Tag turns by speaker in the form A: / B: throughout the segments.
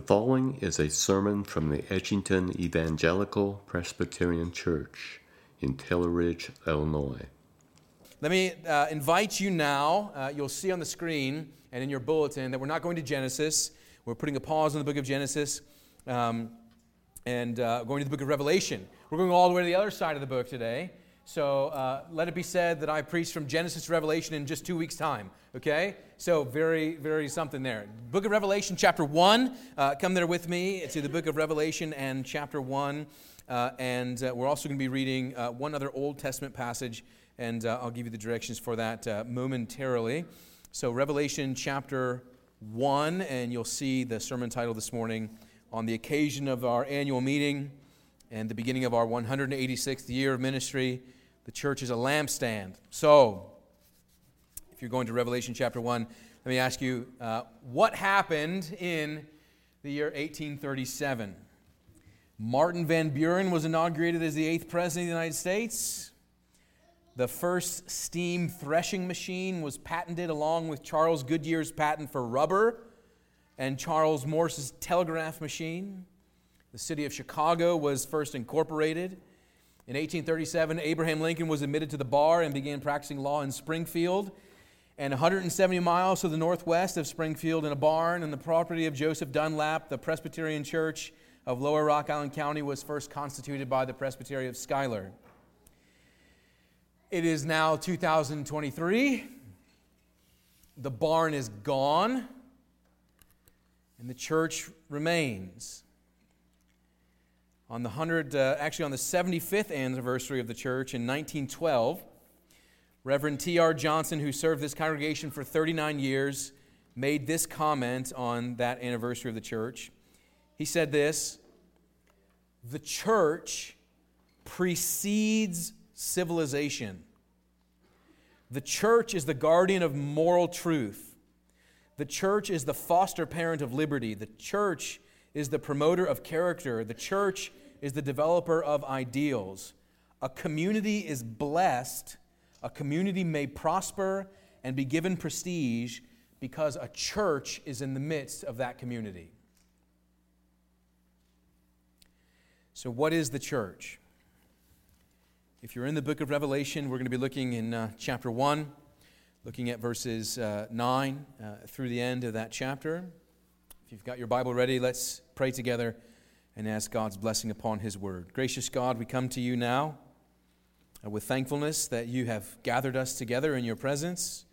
A: The following is a sermon from the Edgington Evangelical Presbyterian Church in Taylor Ridge, Illinois.
B: Let me uh, invite you now. Uh, you'll see on the screen and in your bulletin that we're not going to Genesis. We're putting a pause on the book of Genesis um, and uh, going to the book of Revelation. We're going all the way to the other side of the book today. So uh, let it be said that I preach from Genesis to Revelation in just two weeks' time. Okay? So very, very something there. Book of Revelation, chapter 1. Uh, come there with me to the book of Revelation and chapter 1. Uh, and uh, we're also going to be reading uh, one other Old Testament passage, and uh, I'll give you the directions for that momentarily. So, Revelation chapter 1, and you'll see the sermon title this morning on the occasion of our annual meeting and the beginning of our 186th year of ministry the church is a lampstand. So, if you're going to Revelation chapter 1, let me ask you uh, what happened in the year 1837? Martin Van Buren was inaugurated as the eighth president of the United States. The first steam threshing machine was patented along with Charles Goodyear's patent for rubber and Charles Morse's telegraph machine. The city of Chicago was first incorporated. In 1837, Abraham Lincoln was admitted to the bar and began practicing law in Springfield. And 170 miles to the northwest of Springfield, in a barn on the property of Joseph Dunlap, the Presbyterian Church of Lower Rock Island County was first constituted by the Presbytery of Schuyler. It is now 2023. The barn is gone, and the church remains on the 100, uh, actually on the 75th anniversary of the church in 1912, Reverend T.R. Johnson, who served this congregation for 39 years, made this comment on that anniversary of the church. He said this The church precedes civilization. The church is the guardian of moral truth. The church is the foster parent of liberty. The church is the promoter of character. The church is the developer of ideals. A community is blessed, a community may prosper and be given prestige because a church is in the midst of that community. So, what is the church? If you're in the book of Revelation, we're going to be looking in uh, chapter 1, looking at verses uh, 9 uh, through the end of that chapter. If you've got your Bible ready, let's pray together and ask God's blessing upon His word. Gracious God, we come to you now with thankfulness that you have gathered us together in your presence,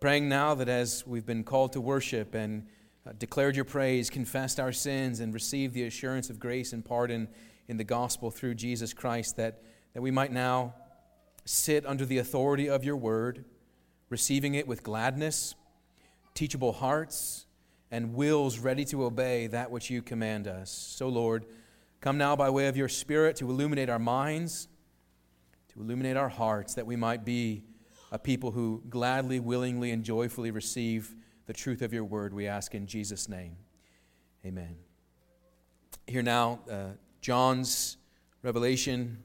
B: praying now that as we've been called to worship and uh, declared your praise, confessed our sins, and received the assurance of grace and pardon in the gospel through Jesus Christ, that, that we might now sit under the authority of your word, receiving it with gladness, teachable hearts, and wills ready to obey that which you command us. So, Lord, come now by way of your Spirit to illuminate our minds, to illuminate our hearts, that we might be a people who gladly, willingly, and joyfully receive the truth of your word, we ask in Jesus' name. Amen. Here now, uh, John's Revelation,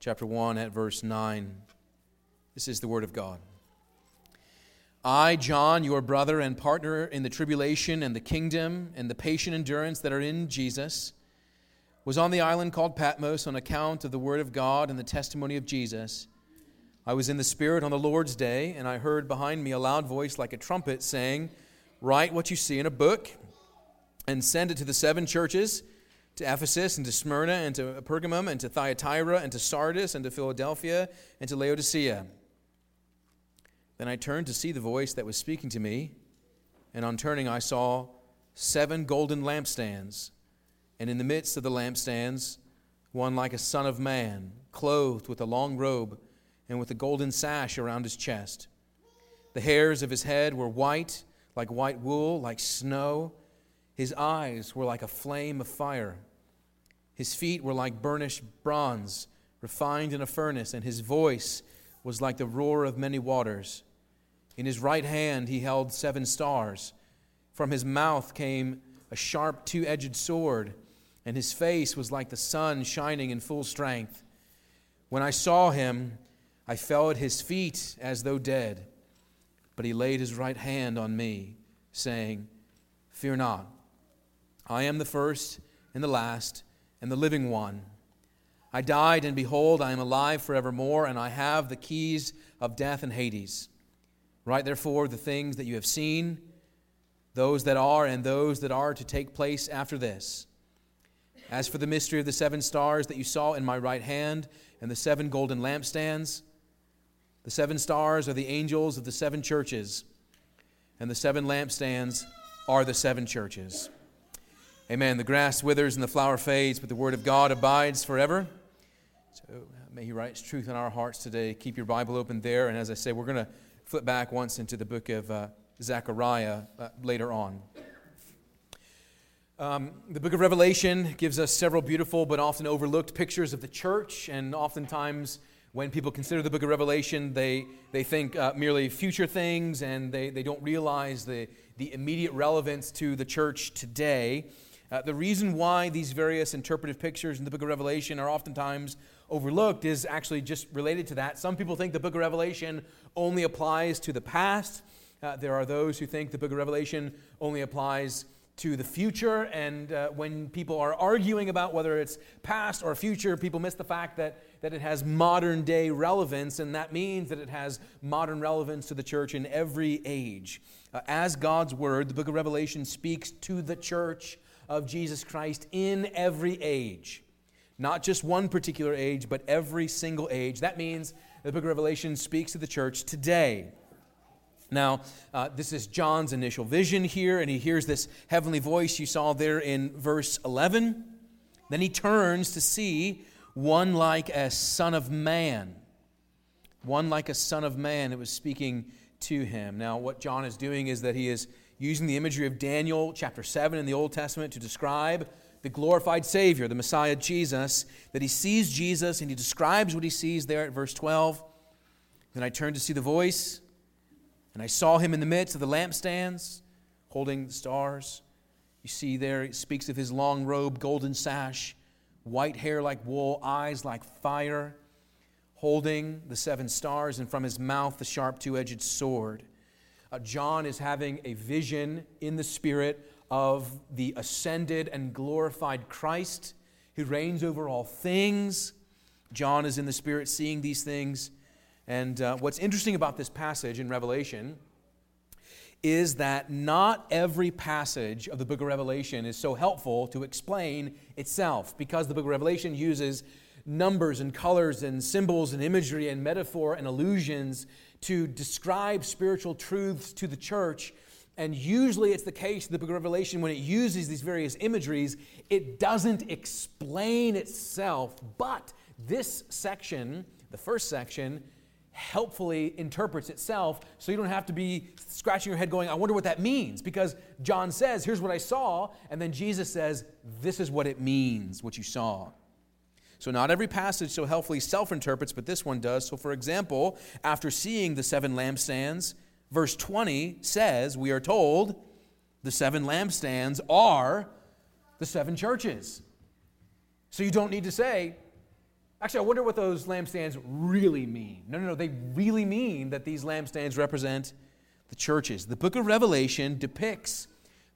B: chapter 1, at verse 9. This is the word of God. I, John, your brother and partner in the tribulation and the kingdom and the patient endurance that are in Jesus, was on the island called Patmos on account of the word of God and the testimony of Jesus. I was in the Spirit on the Lord's day, and I heard behind me a loud voice like a trumpet saying, Write what you see in a book and send it to the seven churches to Ephesus and to Smyrna and to Pergamum and to Thyatira and to Sardis and to Philadelphia and to Laodicea. Then I turned to see the voice that was speaking to me, and on turning, I saw seven golden lampstands, and in the midst of the lampstands, one like a son of man, clothed with a long robe and with a golden sash around his chest. The hairs of his head were white, like white wool, like snow. His eyes were like a flame of fire. His feet were like burnished bronze, refined in a furnace, and his voice was like the roar of many waters. In his right hand he held seven stars. From his mouth came a sharp two edged sword, and his face was like the sun shining in full strength. When I saw him, I fell at his feet as though dead. But he laid his right hand on me, saying, Fear not, I am the first and the last and the living one. I died, and behold, I am alive forevermore, and I have the keys of death and Hades. Write therefore the things that you have seen, those that are, and those that are to take place after this. As for the mystery of the seven stars that you saw in my right hand, and the seven golden lampstands, the seven stars are the angels of the seven churches, and the seven lampstands are the seven churches. Amen. The grass withers and the flower fades, but the word of God abides forever. So may He write truth in our hearts today. Keep your Bible open there. And as I say, we're going to flip back once into the book of uh, Zechariah uh, later on. Um, the book of Revelation gives us several beautiful but often overlooked pictures of the church, and oftentimes when people consider the book of Revelation, they, they think uh, merely future things and they, they don't realize the, the immediate relevance to the church today. Uh, the reason why these various interpretive pictures in the book of Revelation are oftentimes overlooked is actually just related to that. Some people think the book of Revelation only applies to the past. Uh, there are those who think the book of Revelation only applies to the future. And uh, when people are arguing about whether it's past or future, people miss the fact that, that it has modern day relevance, and that means that it has modern relevance to the church in every age. Uh, as God's word, the book of Revelation speaks to the church of Jesus Christ in every age. Not just one particular age, but every single age. That means the book of Revelation speaks to the church today. Now, uh, this is John's initial vision here, and he hears this heavenly voice you saw there in verse 11. Then he turns to see one like a son of man. One like a son of man It was speaking to him. Now, what John is doing is that he is using the imagery of Daniel chapter 7 in the Old Testament to describe the glorified Savior, the Messiah Jesus, that he sees Jesus and he describes what he sees there at verse 12. Then I turned to see the voice, and I saw him in the midst of the lampstands, holding the stars. You see there, it speaks of his long robe, golden sash, white hair like wool, eyes like fire, holding the seven stars, and from his mouth the sharp two edged sword. Uh, John is having a vision in the Spirit of the ascended and glorified Christ who reigns over all things. John is in the Spirit seeing these things. And uh, what's interesting about this passage in Revelation is that not every passage of the book of Revelation is so helpful to explain itself because the book of Revelation uses numbers and colors and symbols and imagery and metaphor and allusions to describe spiritual truths to the church. And usually it's the case in the book of Revelation when it uses these various imageries, it doesn't explain itself. But this section, the first section, helpfully interprets itself so you don't have to be scratching your head going, I wonder what that means. Because John says, Here's what I saw. And then Jesus says, This is what it means, what you saw. So, not every passage so helpfully self interprets, but this one does. So, for example, after seeing the seven lampstands, verse 20 says, We are told the seven lampstands are the seven churches. So, you don't need to say, Actually, I wonder what those lampstands really mean. No, no, no. They really mean that these lampstands represent the churches. The book of Revelation depicts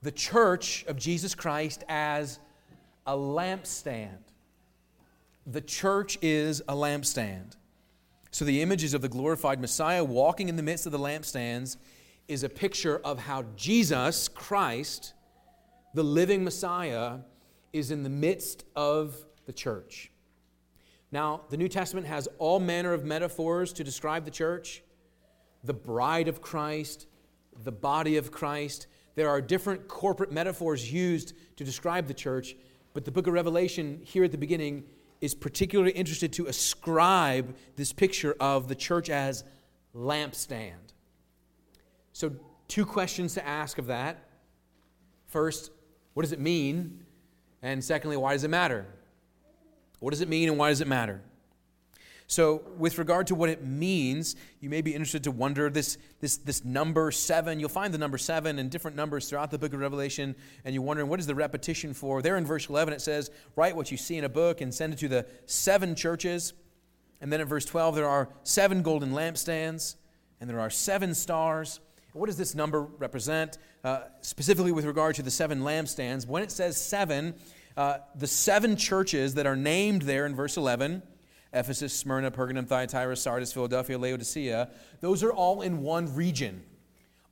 B: the church of Jesus Christ as a lampstand the church is a lampstand. So the images of the glorified Messiah walking in the midst of the lampstands is a picture of how Jesus Christ, the living Messiah, is in the midst of the church. Now, the New Testament has all manner of metaphors to describe the church the bride of Christ, the body of Christ. There are different corporate metaphors used to describe the church, but the book of Revelation, here at the beginning, is particularly interested to ascribe this picture of the church as lampstand. So, two questions to ask of that. First, what does it mean? And secondly, why does it matter? What does it mean and why does it matter? So, with regard to what it means, you may be interested to wonder this, this, this number seven. You'll find the number seven and different numbers throughout the book of Revelation, and you're wondering what is the repetition for? There in verse 11, it says, Write what you see in a book and send it to the seven churches. And then in verse 12, there are seven golden lampstands, and there are seven stars. What does this number represent, uh, specifically with regard to the seven lampstands? When it says seven, uh, the seven churches that are named there in verse 11 Ephesus, Smyrna, Pergamum, Thyatira, Sardis, Philadelphia, Laodicea those are all in one region.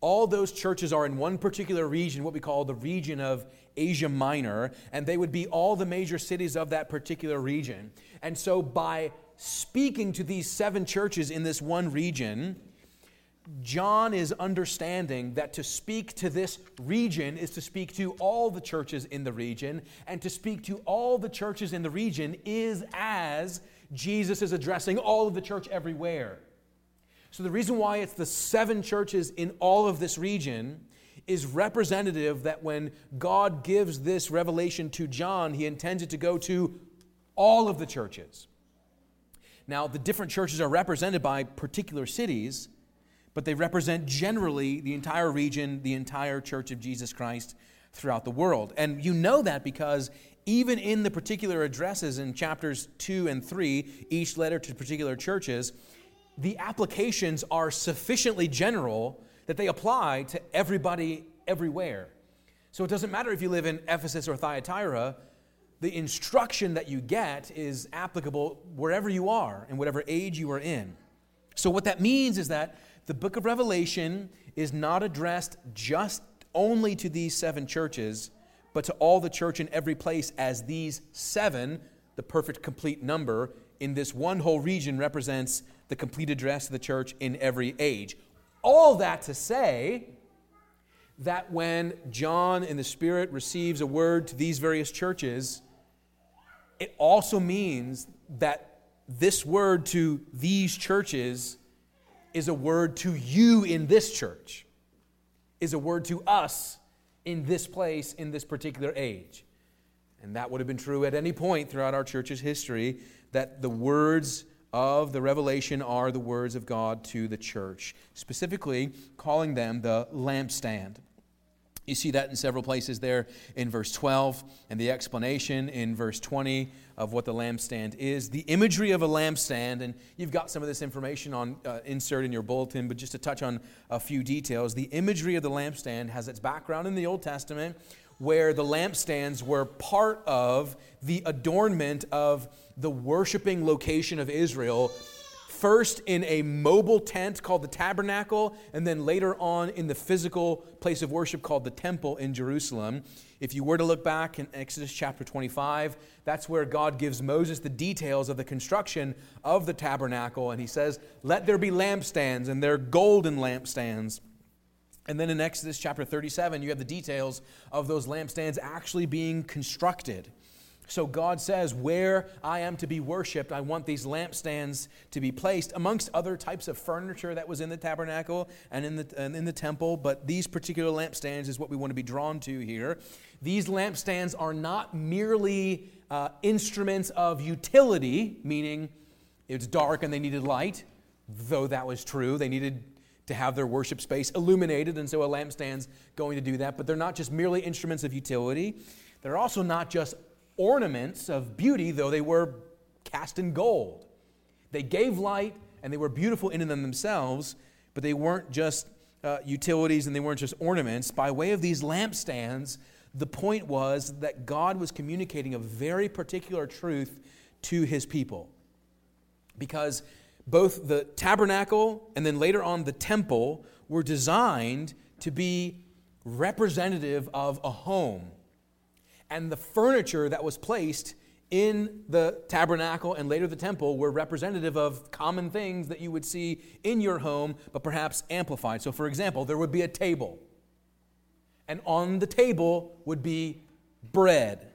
B: All those churches are in one particular region, what we call the region of Asia Minor, and they would be all the major cities of that particular region. And so, by speaking to these seven churches in this one region, John is understanding that to speak to this region is to speak to all the churches in the region, and to speak to all the churches in the region is as Jesus is addressing all of the church everywhere. So, the reason why it's the seven churches in all of this region is representative that when God gives this revelation to John, he intends it to go to all of the churches. Now, the different churches are represented by particular cities, but they represent generally the entire region, the entire church of Jesus Christ throughout the world. And you know that because even in the particular addresses in chapters 2 and 3, each letter to particular churches, the applications are sufficiently general that they apply to everybody everywhere. So it doesn't matter if you live in Ephesus or Thyatira, the instruction that you get is applicable wherever you are and whatever age you are in. So, what that means is that the book of Revelation is not addressed just only to these seven churches, but to all the church in every place, as these seven, the perfect complete number, in this one whole region represents the complete address of the church in every age. All that to say that when John in the Spirit receives a word to these various churches, it also means that this word to these churches is a word to you in this church, is a word to us in this place, in this particular age. And that would have been true at any point throughout our church's history that the words of the revelation are the words of God to the church, specifically calling them the lampstand. You see that in several places there in verse 12, and the explanation in verse 20 of what the lampstand is. The imagery of a lampstand, and you've got some of this information on uh, insert in your bulletin, but just to touch on a few details, the imagery of the lampstand has its background in the Old Testament, where the lampstands were part of the adornment of the worshiping location of Israel first in a mobile tent called the tabernacle, and then later on in the physical place of worship called the temple in Jerusalem. If you were to look back in Exodus chapter 25, that's where God gives Moses the details of the construction of the tabernacle, and he says, Let there be lampstands, and they're golden lampstands. And then in Exodus chapter 37, you have the details of those lampstands actually being constructed. So God says, Where I am to be worshiped, I want these lampstands to be placed amongst other types of furniture that was in the tabernacle and in the, and in the temple. But these particular lampstands is what we want to be drawn to here. These lampstands are not merely uh, instruments of utility, meaning it's dark and they needed light, though that was true. They needed to have their worship space illuminated, and so a lampstand's going to do that. But they're not just merely instruments of utility. They're also not just ornaments of beauty, though they were cast in gold. They gave light and they were beautiful in and of themselves, but they weren't just uh, utilities and they weren't just ornaments. By way of these lampstands, the point was that God was communicating a very particular truth to his people. Because both the tabernacle and then later on the temple were designed to be representative of a home and the furniture that was placed in the tabernacle and later the temple were representative of common things that you would see in your home, but perhaps amplified. So, for example, there would be a table, and on the table would be bread.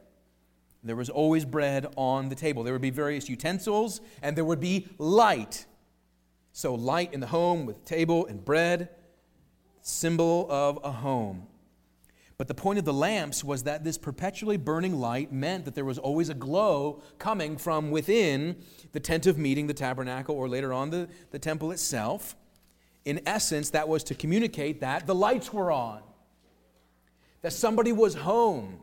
B: There was always bread on the table. There would be various utensils, and there would be light. So, light in the home with table and bread, symbol of a home. But the point of the lamps was that this perpetually burning light meant that there was always a glow coming from within the tent of meeting, the tabernacle, or later on the, the temple itself. In essence, that was to communicate that the lights were on, that somebody was home.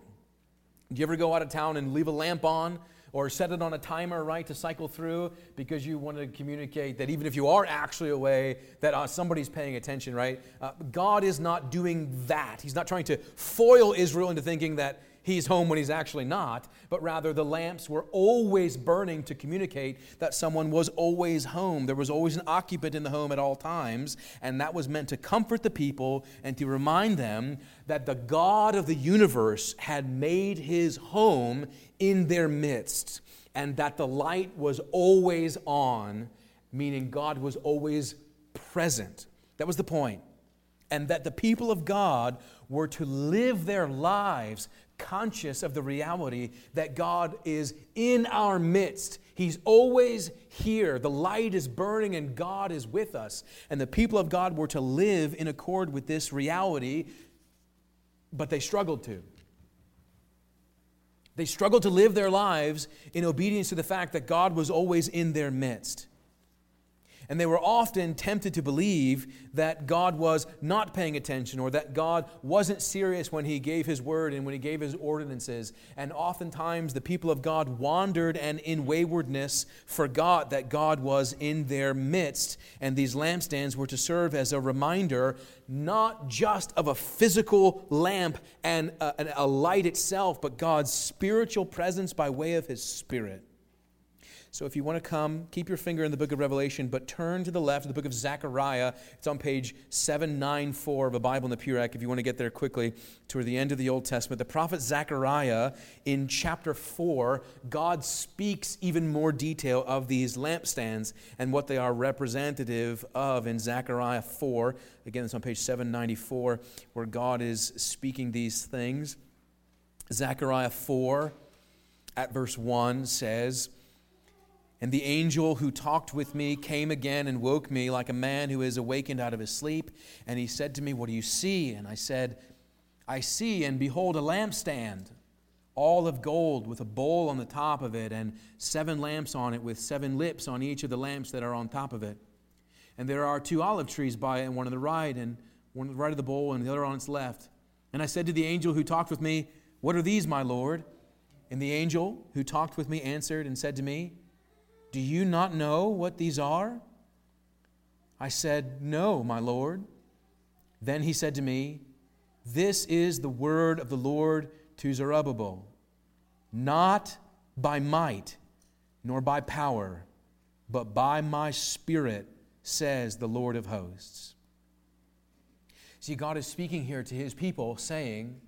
B: Do you ever go out of town and leave a lamp on or set it on a timer, right, to cycle through because you want to communicate that even if you are actually away, that uh, somebody's paying attention, right? Uh, God is not doing that. He's not trying to foil Israel into thinking that he's home when he's actually not, but rather the lamps were always burning to communicate that someone was always home. There was always an occupant in the home at all times, and that was meant to comfort the people and to remind them that the God of the universe had made his home in their midst, and that the light was always on, meaning God was always present. That was the point. And that the people of God were to live their lives conscious of the reality that God is in our midst. He's always here. The light is burning and God is with us. And the people of God were to live in accord with this reality, but they struggled to. They struggled to live their lives in obedience to the fact that God was always in their midst. And they were often tempted to believe that God was not paying attention or that God wasn't serious when He gave His word and when He gave His ordinances. And oftentimes the people of God wandered and in waywardness forgot that God was in their midst. And these lampstands were to serve as a reminder not just of a physical lamp and uh, a, a light itself, but God's spiritual presence by way of His Spirit. So if you want to come, keep your finger in the book of Revelation, but turn to the left, the book of Zechariah. It's on page 794 of a Bible in the Purek, if you want to get there quickly, toward the end of the Old Testament. The prophet Zechariah, in chapter 4, God speaks even more detail of these lampstands and what they are representative of in Zechariah 4. Again, it's on page 794, where God is speaking these things. Zechariah 4 at verse 1 says, and the angel who talked with me came again and woke me like a man who is awakened out of his sleep. And he said to me, What do you see? And I said, I see, and behold, a lampstand, all of gold, with a bowl on the top of it, and seven lamps on it, with seven lips on each of the lamps that are on top of it. And there are two olive trees by it, and one on the right, and one on the right of the bowl, and the other on its left. And I said to the angel who talked with me, What are these, my Lord? And the angel who talked with me answered and said to me, do you not know what these are? I said, No, my Lord. Then he said to me, This is the word of the Lord to Zerubbabel, not by might nor by power, but by my spirit, says the Lord of hosts. See, God is speaking here to his people, saying,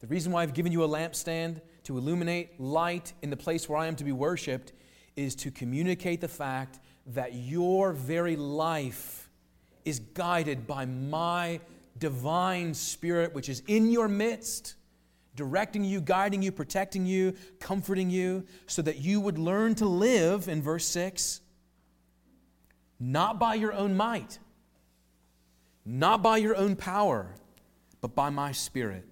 B: The reason why I've given you a lampstand to illuminate light in the place where I am to be worshiped is to communicate the fact that your very life is guided by my divine spirit, which is in your midst, directing you, guiding you, protecting you, comforting you, so that you would learn to live, in verse 6, not by your own might, not by your own power, but by my spirit.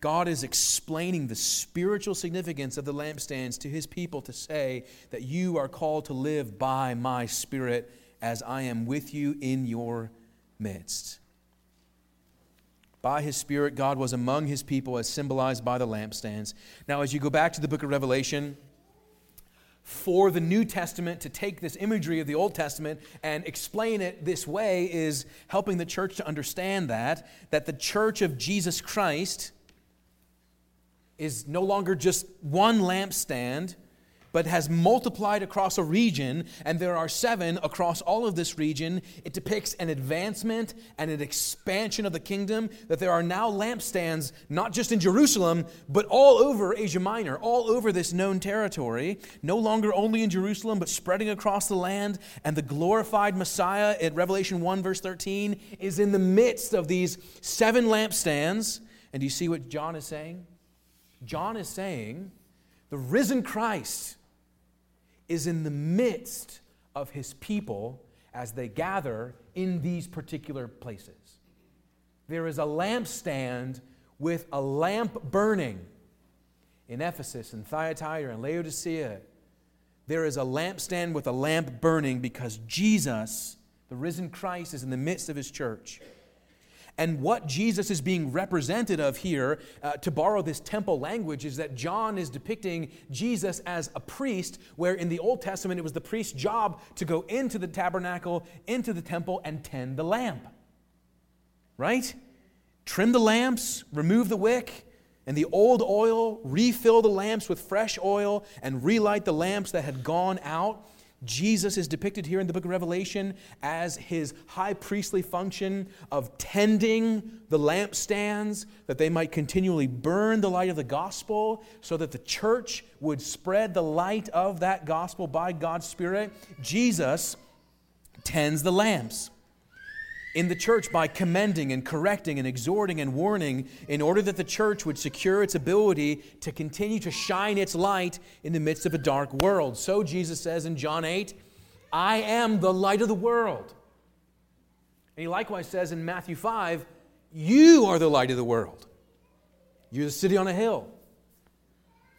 B: God is explaining the spiritual significance of the lampstands to his people to say that you are called to live by my spirit as I am with you in your midst. By his spirit, God was among his people as symbolized by the lampstands. Now, as you go back to the book of Revelation, for the New Testament to take this imagery of the Old Testament and explain it this way is helping the church to understand that, that the church of Jesus Christ is no longer just one lampstand, but has multiplied across a region, and there are seven across all of this region. It depicts an advancement and an expansion of the kingdom, that there are now lampstands not just in Jerusalem, but all over Asia Minor, all over this known territory, no longer only in Jerusalem, but spreading across the land. And the glorified Messiah at Revelation 1, verse 13, is in the midst of these seven lampstands. And do you see what John is saying? John is saying the risen Christ is in the midst of his people as they gather in these particular places. There is a lampstand with a lamp burning in Ephesus and Thyatira and Laodicea. There is a lampstand with a lamp burning because Jesus, the risen Christ, is in the midst of his church. And what Jesus is being represented of here, uh, to borrow this temple language, is that John is depicting Jesus as a priest, where in the Old Testament it was the priest's job to go into the tabernacle, into the temple, and tend the lamp. Right? Trim the lamps, remove the wick, and the old oil, refill the lamps with fresh oil, and relight the lamps that had gone out. Jesus is depicted here in the book of Revelation as his high priestly function of tending the lampstands that they might continually burn the light of the gospel so that the church would spread the light of that gospel by God's Spirit. Jesus tends the lamps in the church by commending and correcting and exhorting and warning in order that the church would secure its ability to continue to shine its light in the midst of a dark world. So Jesus says in John 8, I am the light of the world. And he likewise says in Matthew 5, You are the light of the world. You're the city on a hill.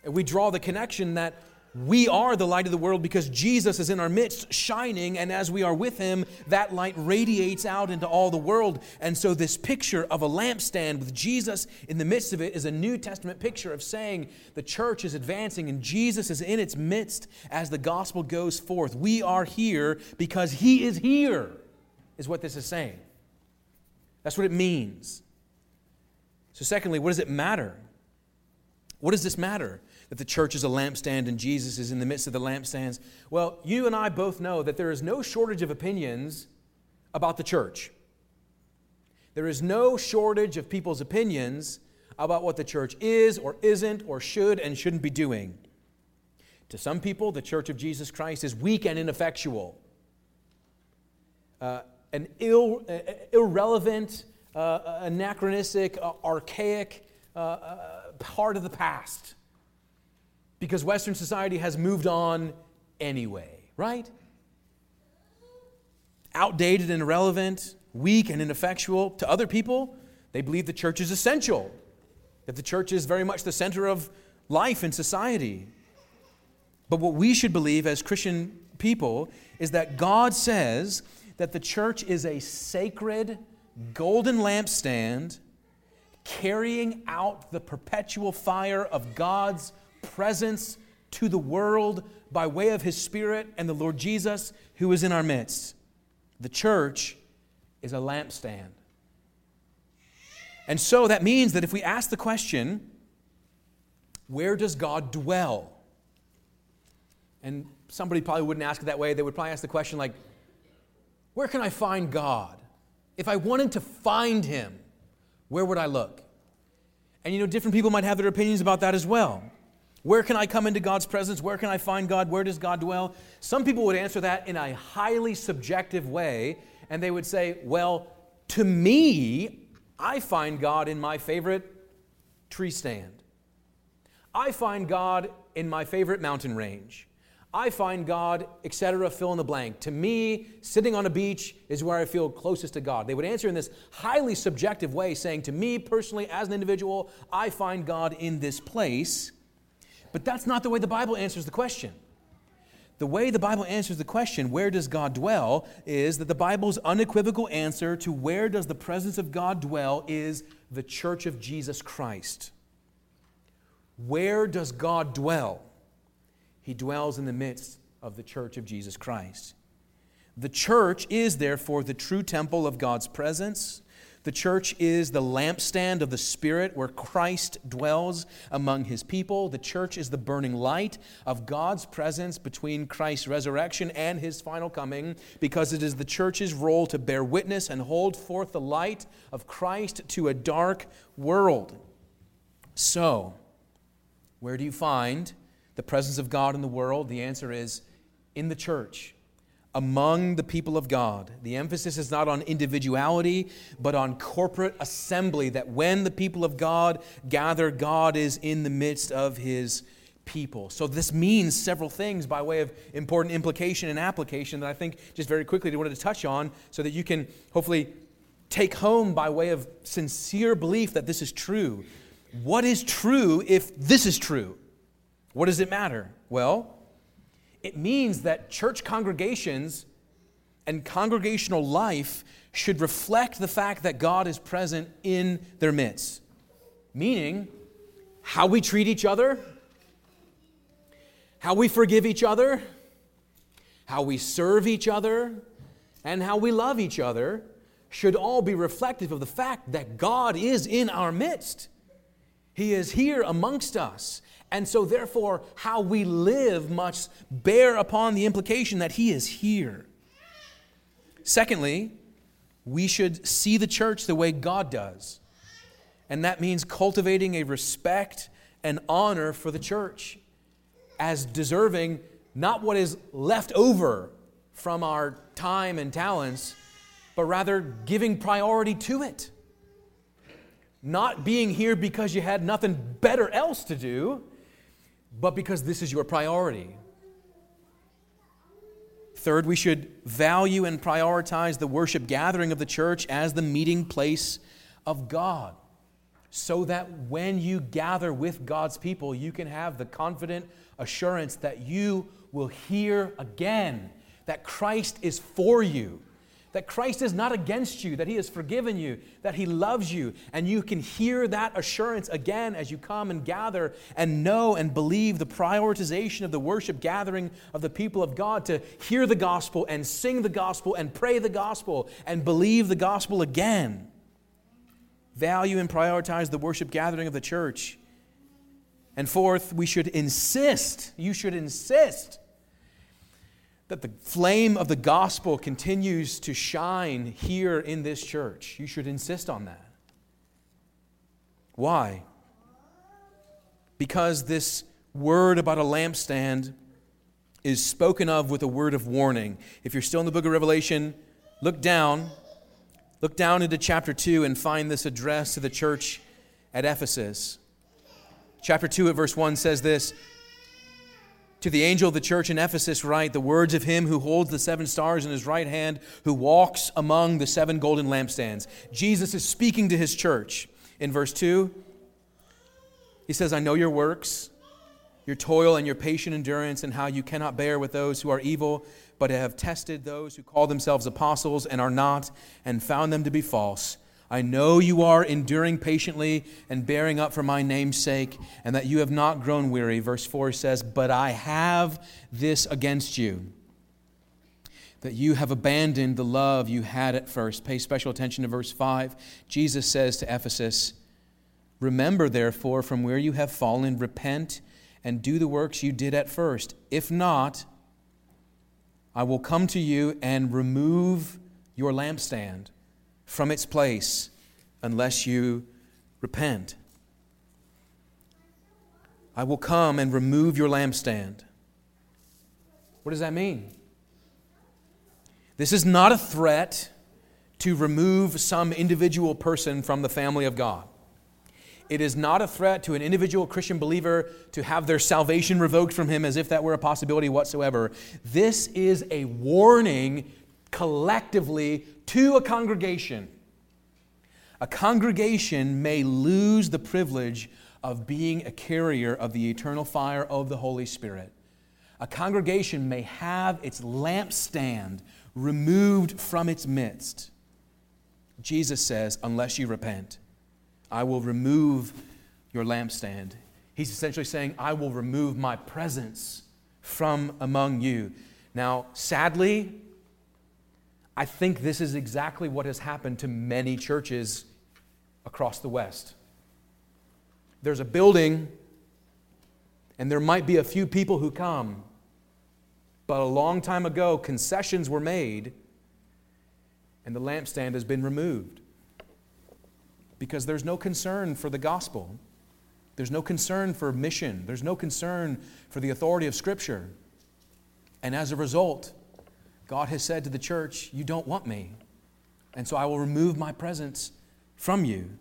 B: And we draw the connection that we are the light of the world because Jesus is in our midst, shining, and as we are with him, that light radiates out into all the world. And so, this picture of a lampstand with Jesus in the midst of it is a New Testament picture of saying the church is advancing and Jesus is in its midst as the gospel goes forth. We are here because he is here, is what this is saying. That's what it means. So, secondly, what does it matter? What does this matter? That the church is a lampstand and Jesus is in the midst of the lampstands. Well, you and I both know that there is no shortage of opinions about the church. There is no shortage of people's opinions about what the church is or isn't or should and shouldn't be doing. To some people, the church of Jesus Christ is weak and ineffectual, uh, an Ill, uh, irrelevant, uh, anachronistic, uh, archaic uh, uh, part of the past because Western society has moved on anyway, right? Outdated and irrelevant, weak and ineffectual. To other people, they believe the church is essential, that the church is very much the center of life in society. But what we should believe as Christian people is that God says that the church is a sacred golden lampstand carrying out the perpetual fire of God's presence to the world by way of his Spirit and the Lord Jesus who is in our midst. The church is a lampstand. And so that means that if we ask the question, where does God dwell? And somebody probably wouldn't ask it that way. They would probably ask the question, like, where can I find God? If I wanted to find him, where would I look? And you know, different people might have their opinions about that as well. Where can I come into God's presence? Where can I find God? Where does God dwell? Some people would answer that in a highly subjective way, and they would say, Well, to me, I find God in my favorite tree stand. I find God in my favorite mountain range. I find God, etc., fill in the blank. To me, sitting on a beach is where I feel closest to God. They would answer in this highly subjective way, saying, To me personally, as an individual, I find God in this place. But that's not the way the Bible answers the question. The way the Bible answers the question, where does God dwell, is that the Bible's unequivocal answer to where does the presence of God dwell is the church of Jesus Christ. Where does God dwell? He dwells in the midst of the church of Jesus Christ. The church is therefore the true temple of God's presence the church is the lampstand of the Spirit where Christ dwells among his people. The church is the burning light of God's presence between Christ's resurrection and his final coming, because it is the church's role to bear witness and hold forth the light of Christ to a dark world. So, where do you find the presence of God in the world? The answer is in the church among the people of God. The emphasis is not on individuality, but on corporate assembly, that when the people of God gather, God is in the midst of his people. So this means several things by way of important implication and application that I think just very quickly I wanted to touch on so that you can hopefully take home by way of sincere belief that this is true. What is true if this is true? What does it matter? Well, it means that church congregations and congregational life should reflect the fact that God is present in their midst. Meaning, how we treat each other, how we forgive each other, how we serve each other, and how we love each other should all be reflective of the fact that God is in our midst. He is here amongst us. And so, therefore, how we live must bear upon the implication that He is here. Secondly, we should see the church the way God does. And that means cultivating a respect and honor for the church as deserving not what is left over from our time and talents, but rather giving priority to it. Not being here because you had nothing better else to do, but because this is your priority. Third, we should value and prioritize the worship gathering of the church as the meeting place of God, so that when you gather with God's people, you can have the confident assurance that you will hear again that Christ is for you that Christ is not against you, that He has forgiven you, that He loves you. And you can hear that assurance again as you come and gather and know and believe the prioritization of the worship gathering of the people of God to hear the gospel and sing the gospel and pray the gospel and believe the gospel again. Value and prioritize the worship gathering of the church. And fourth, we should insist, you should insist that the flame of the gospel continues to shine here in this church. You should insist on that. Why? Because this word about a lampstand is spoken of with a word of warning. If you're still in the book of Revelation, look down. Look down into chapter 2 and find this address to the church at Ephesus. Chapter 2 at verse 1 says this to the angel of the church in Ephesus, write the words of him who holds the seven stars in his right hand, who walks among the seven golden lampstands. Jesus is speaking to his church. In verse 2, he says, I know your works, your toil, and your patient endurance, and how you cannot bear with those who are evil, but have tested those who call themselves apostles and are not, and found them to be false. I know you are enduring patiently and bearing up for my name's sake, and that you have not grown weary. Verse 4 says, But I have this against you, that you have abandoned the love you had at first. Pay special attention to verse 5. Jesus says to Ephesus, Remember, therefore, from where you have fallen, repent and do the works you did at first. If not, I will come to you and remove your lampstand from its place unless you repent. I will come and remove your lampstand. What does that mean? This is not a threat to remove some individual person from the family of God. It is not a threat to an individual Christian believer to have their salvation revoked from him as if that were a possibility whatsoever. This is a warning collectively to a congregation. A congregation may lose the privilege of being a carrier of the eternal fire of the Holy Spirit. A congregation may have its lampstand removed from its midst. Jesus says, unless you repent, I will remove your lampstand. He's essentially saying, I will remove my presence from among you. Now, sadly, I think this is exactly what has happened to many churches across the West. There's a building, and there might be a few people who come, but a long time ago, concessions were made, and the lampstand has been removed because there's no concern for the gospel. There's no concern for mission. There's no concern for the authority of Scripture. And as a result, God has said to the church, You don't want me. And so I will remove my presence from you.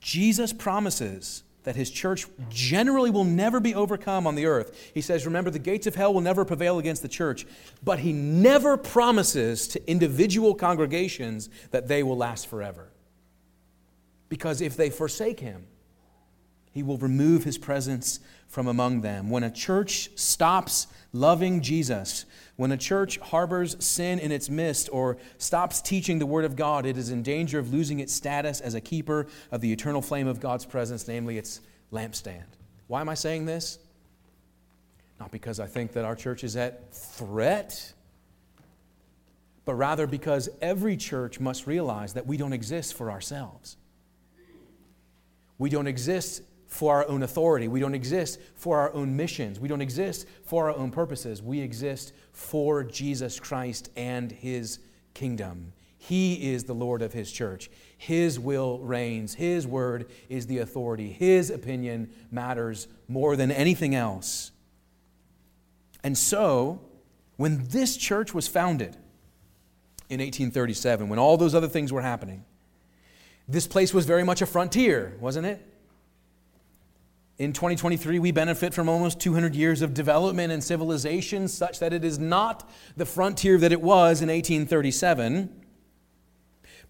B: Jesus promises that his church generally will never be overcome on the earth. He says, Remember, the gates of hell will never prevail against the church. But he never promises to individual congregations that they will last forever. Because if they forsake him, He will remove his presence from among them. When a church stops loving Jesus, when a church harbors sin in its midst or stops teaching the Word of God, it is in danger of losing its status as a keeper of the eternal flame of God's presence, namely its lampstand. Why am I saying this? Not because I think that our church is at threat, but rather because every church must realize that we don't exist for ourselves. We don't exist for our own authority. We don't exist for our own missions. We don't exist for our own purposes. We exist for Jesus Christ and his kingdom. He is the Lord of his church. His will reigns. His word is the authority. His opinion matters more than anything else. And so, when this church was founded in 1837, when all those other things were happening, this place was very much a frontier, wasn't it? In 2023, we benefit from almost 200 years of development and civilization, such that it is not the frontier that it was in 1837.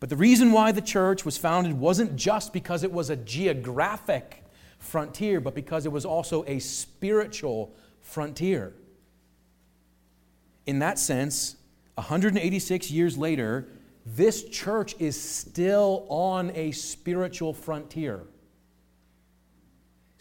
B: But the reason why the church was founded wasn't just because it was a geographic frontier, but because it was also a spiritual frontier. In that sense, 186 years later, this church is still on a spiritual frontier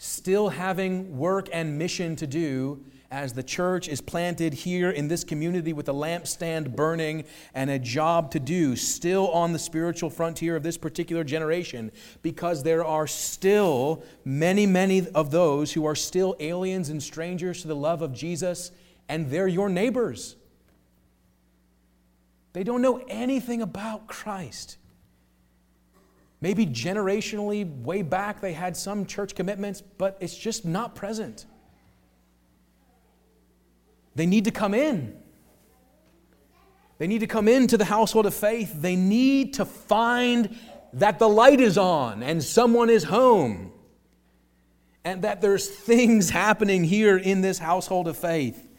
B: still having work and mission to do as the church is planted here in this community with a lampstand burning and a job to do, still on the spiritual frontier of this particular generation, because there are still many, many of those who are still aliens and strangers to the love of Jesus, and they're your neighbors. They don't know anything about Christ. Maybe generationally, way back, they had some church commitments, but it's just not present. They need to come in. They need to come into the household of faith. They need to find that the light is on and someone is home and that there's things happening here in this household of faith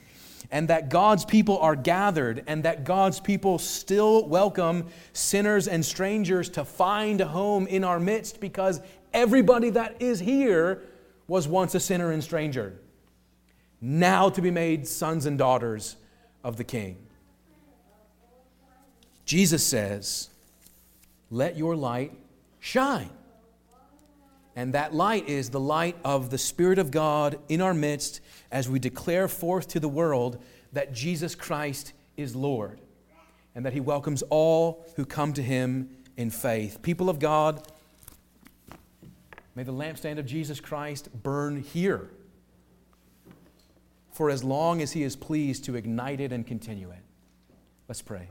B: and that God's people are gathered, and that God's people still welcome sinners and strangers to find a home in our midst because everybody that is here was once a sinner and stranger, now to be made sons and daughters of the King. Jesus says, Let your light shine. And that light is the light of the Spirit of God in our midst as we declare forth to the world that Jesus Christ is Lord and that He welcomes all who come to Him in faith. People of God, may the lampstand of Jesus Christ burn here for as long as He is pleased to ignite it and continue it. Let's pray.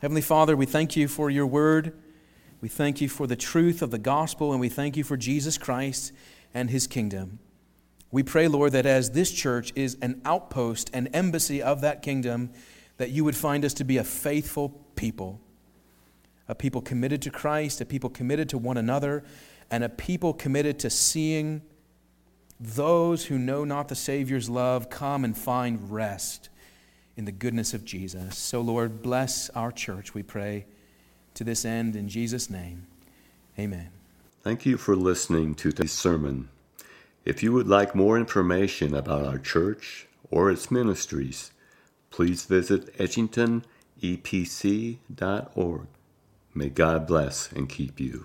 B: Heavenly Father, we thank you for your word. We thank you for the truth of the gospel, and we thank you for Jesus Christ and his kingdom. We pray, Lord, that as this church is an outpost, an embassy of that kingdom, that you would find us to be a faithful people, a people committed to Christ, a people committed to one another, and a people committed to seeing those who know not the Savior's love come and find rest in the goodness of Jesus. So, Lord, bless our church, we pray to this end in Jesus' name. Amen.
A: Thank you for listening to this sermon. If you would like more information about our church or its ministries, please visit edgingtonepc.org. May God bless and keep you.